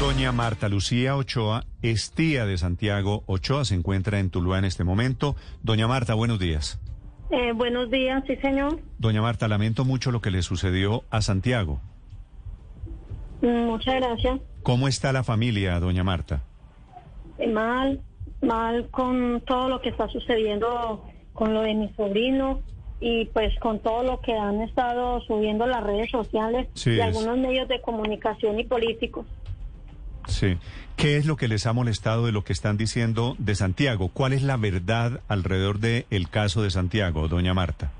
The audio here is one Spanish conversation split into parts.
Doña Marta Lucía Ochoa es tía de Santiago Ochoa. Se encuentra en Tuluá en este momento. Doña Marta, buenos días. Eh, buenos días, sí, señor. Doña Marta, lamento mucho lo que le sucedió a Santiago. Mm, Muchas gracias. ¿Cómo está la familia, doña Marta? Eh, Mal, mal con todo lo que está sucediendo con lo de mi sobrino y pues con todo lo que han estado subiendo las redes sociales Sí, y es- algunos medios de comunicación y políticos. Sí. ¿Qué es lo que les ha molestado de lo que están diciendo de Santiago? ¿Cuál es la verdad alrededor del el caso de Santiago, doña Marta?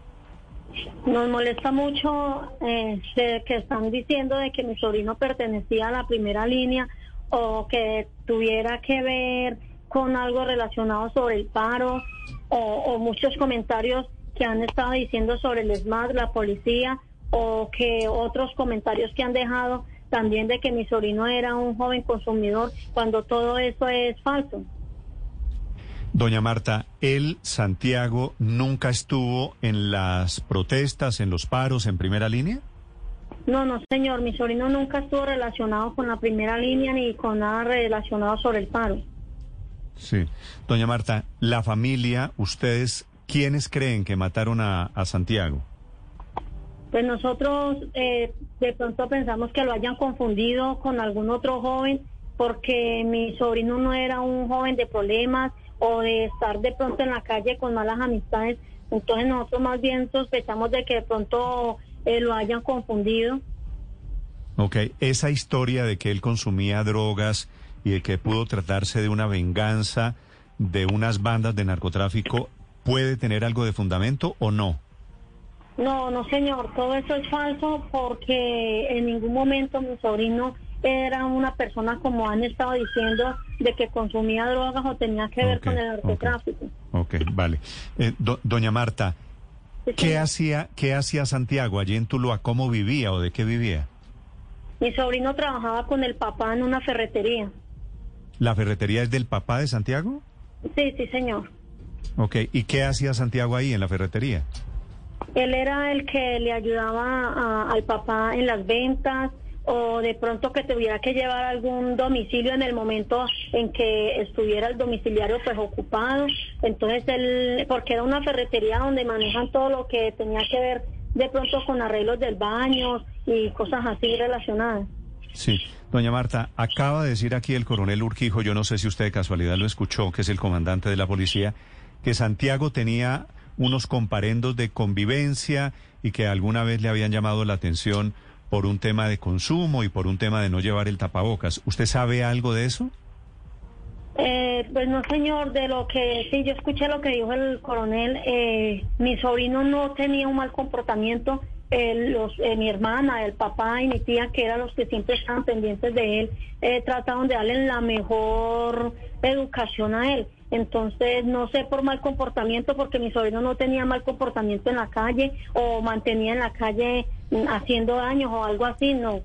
Nos molesta mucho eh, de que están diciendo de que mi sobrino pertenecía a la primera línea o que tuviera que ver con algo relacionado sobre el paro o, o muchos comentarios que han estado diciendo sobre el SMAT, la policía o que otros comentarios que han dejado también de que mi sobrino era un joven consumidor cuando todo eso es falso. Doña Marta, él, Santiago, nunca estuvo en las protestas, en los paros, en primera línea? No, no, señor, mi sobrino nunca estuvo relacionado con la primera línea ni con nada relacionado sobre el paro. Sí. Doña Marta, la familia, ustedes, ¿quiénes creen que mataron a, a Santiago? Pues nosotros eh, de pronto pensamos que lo hayan confundido con algún otro joven porque mi sobrino no era un joven de problemas o de estar de pronto en la calle con malas amistades. Entonces nosotros más bien sospechamos de que de pronto eh, lo hayan confundido. Ok, esa historia de que él consumía drogas y de que pudo tratarse de una venganza de unas bandas de narcotráfico, ¿puede tener algo de fundamento o no? No, no señor, todo eso es falso porque en ningún momento mi sobrino era una persona como han estado diciendo de que consumía drogas o tenía que ver con el narcotráfico. Ok, vale. Eh, do- doña Marta, Sí, ¿qué hacía, ¿qué hacía Santiago allí en Tuluá? ¿Cómo vivía o de qué vivía? Mi sobrino trabajaba con el papá en una ferretería. ¿La ferretería es del papá de Santiago? Sí, sí, señor. Ok, ¿y qué hacía Santiago ahí en la ferretería? Él era el que le ayudaba a- al papá en las ventas o de pronto que tuviera que llevar algún domicilio en el momento en que estuviera el domiciliario pues ocupado. Entonces él, porque era una ferretería donde manejan todo lo que tenía que ver de pronto con arreglos del baño y cosas así relacionadas. Sí, doña Marta, acaba de decir aquí el coronel Urquijo, yo no sé si usted de casualidad lo escuchó, que es el comandante de la policía, que Santiago tenía unos comparendos de convivencia y que alguna vez le habían llamado la atención por un tema de consumo y por un tema de no llevar el tapabocas. ¿Usted sabe algo de eso? Eh, pues no, señor, de lo que sí, yo escuché lo que dijo el coronel. Eh, mi sobrino no tenía un mal comportamiento. Eh, los, mi hermana, el papá y mi tía, que eran los que siempre estaban pendientes de él, eh, trataron de darle la mejor educación a él. Entonces, no sé por mal comportamiento, porque mi sobrino no tenía mal comportamiento en la calle o mantenía en la calle mm, haciendo daños o algo así, no.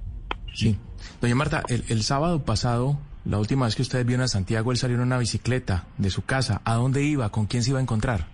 Sí. Doña Marta, el, el sábado pasado, la última vez que ustedes vieron a Santiago, él salió en una bicicleta de su casa. ¿A dónde iba? ¿Con quién se iba a encontrar?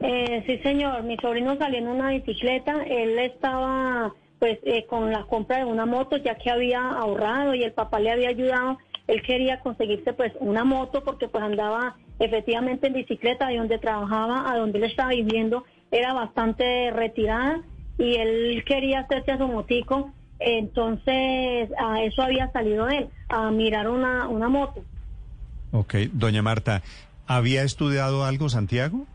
Eh, sí, señor. Mi sobrino salió en una bicicleta. Él estaba, pues, eh, con la compra de una moto, ya que había ahorrado y el papá le había ayudado. Él quería conseguirse, pues, una moto porque, pues, andaba efectivamente en bicicleta de donde trabajaba a donde él estaba viviendo. Era bastante retirada y él quería hacerse a su motico. Entonces, a eso había salido él, a mirar una, una moto. Ok, doña Marta, ¿había estudiado algo Santiago?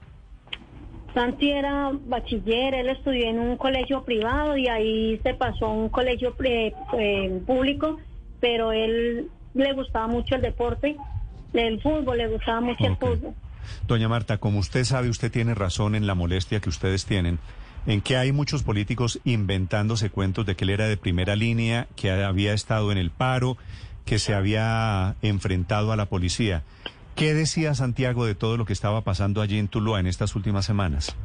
Santi era bachiller, él estudió en un colegio privado y ahí se pasó a un colegio eh, eh, público, pero él le gustaba mucho el deporte, el fútbol, le gustaba mucho el fútbol. Doña Marta, como usted sabe, usted tiene razón en la molestia que ustedes tienen, en que hay muchos políticos inventándose cuentos de que él era de primera línea, que había estado en el paro, que se había enfrentado a la policía. ¿Qué decía Santiago de todo lo que estaba pasando allí en Tuluá en estas últimas semanas?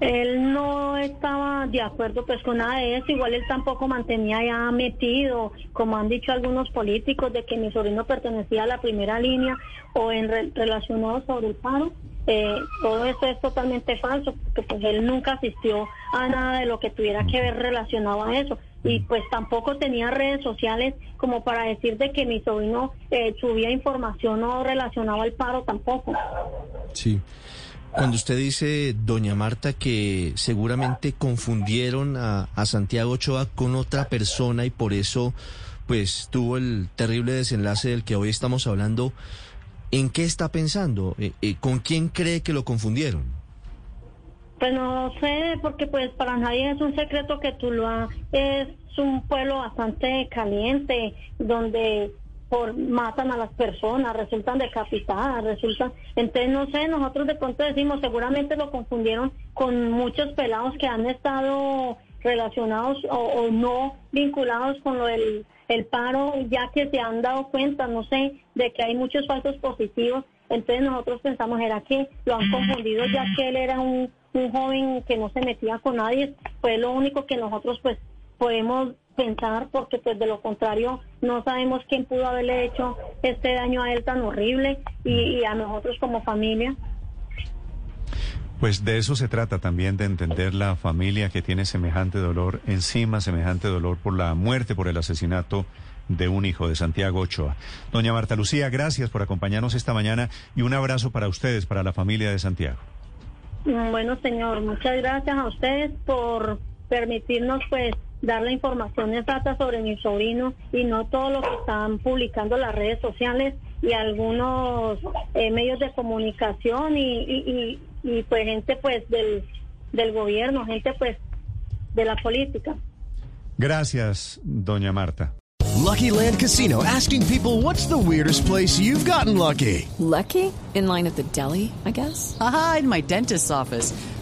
Él no estaba de acuerdo pues con nada de eso, igual él tampoco mantenía ya metido, como han dicho algunos políticos, de que mi sobrino pertenecía a la primera línea o en relacionado sobre el paro. Eh, todo eso es totalmente falso, porque pues él nunca asistió a nada de lo que tuviera que ver relacionado a eso. Y pues tampoco tenía redes sociales como para decir de que mi sobrino eh, subía información o relacionaba al paro tampoco. Sí. Cuando usted dice, doña Marta, que seguramente confundieron a, Santiago Ochoa con otra persona y por eso pues tuvo el terrible desenlace del que hoy estamos hablando, ¿en qué está pensando? Eh, eh, ¿Con quién cree que lo confundieron? Pues no sé, porque pues para nadie es un secreto que Tuluá es un pueblo bastante caliente, donde por matan a las personas, resultan decapitadas, resultan, entonces no sé, nosotros de pronto decimos, seguramente lo confundieron con muchos pelados que han estado relacionados o, no vinculados con lo del el paro, ya que se han dado cuenta, no sé, de que hay muchos falsos positivos, entonces nosotros pensamos, era que lo han confundido ya que él era un, un joven que no se metía con nadie, fue lo único que nosotros pues podemos pensar porque pues de lo contrario no sabemos quién pudo haberle hecho este daño a él tan horrible y, a nosotros como familia. Pues de eso se trata también, de entender la familia que tiene semejante dolor encima, semejante dolor por la muerte, por el asesinato de un hijo de Santiago Ochoa. Doña Marta Lucía, gracias por acompañarnos esta mañana y un abrazo para ustedes, para la familia de Santiago. Bueno, señor, muchas gracias a ustedes por permitirnos pues dar la información exacta sobre mi sobrino y no todo lo que están publicando las redes sociales y algunos eh, medios de comunicación y, y, pues gente pues del, del gobierno, gente pues de la política. Gracias, doña Marta. Lucky Land Casino asking people what's the weirdest place you've gotten lucky. Lucky? In line at the deli, I guess. Aha, in my dentist's office.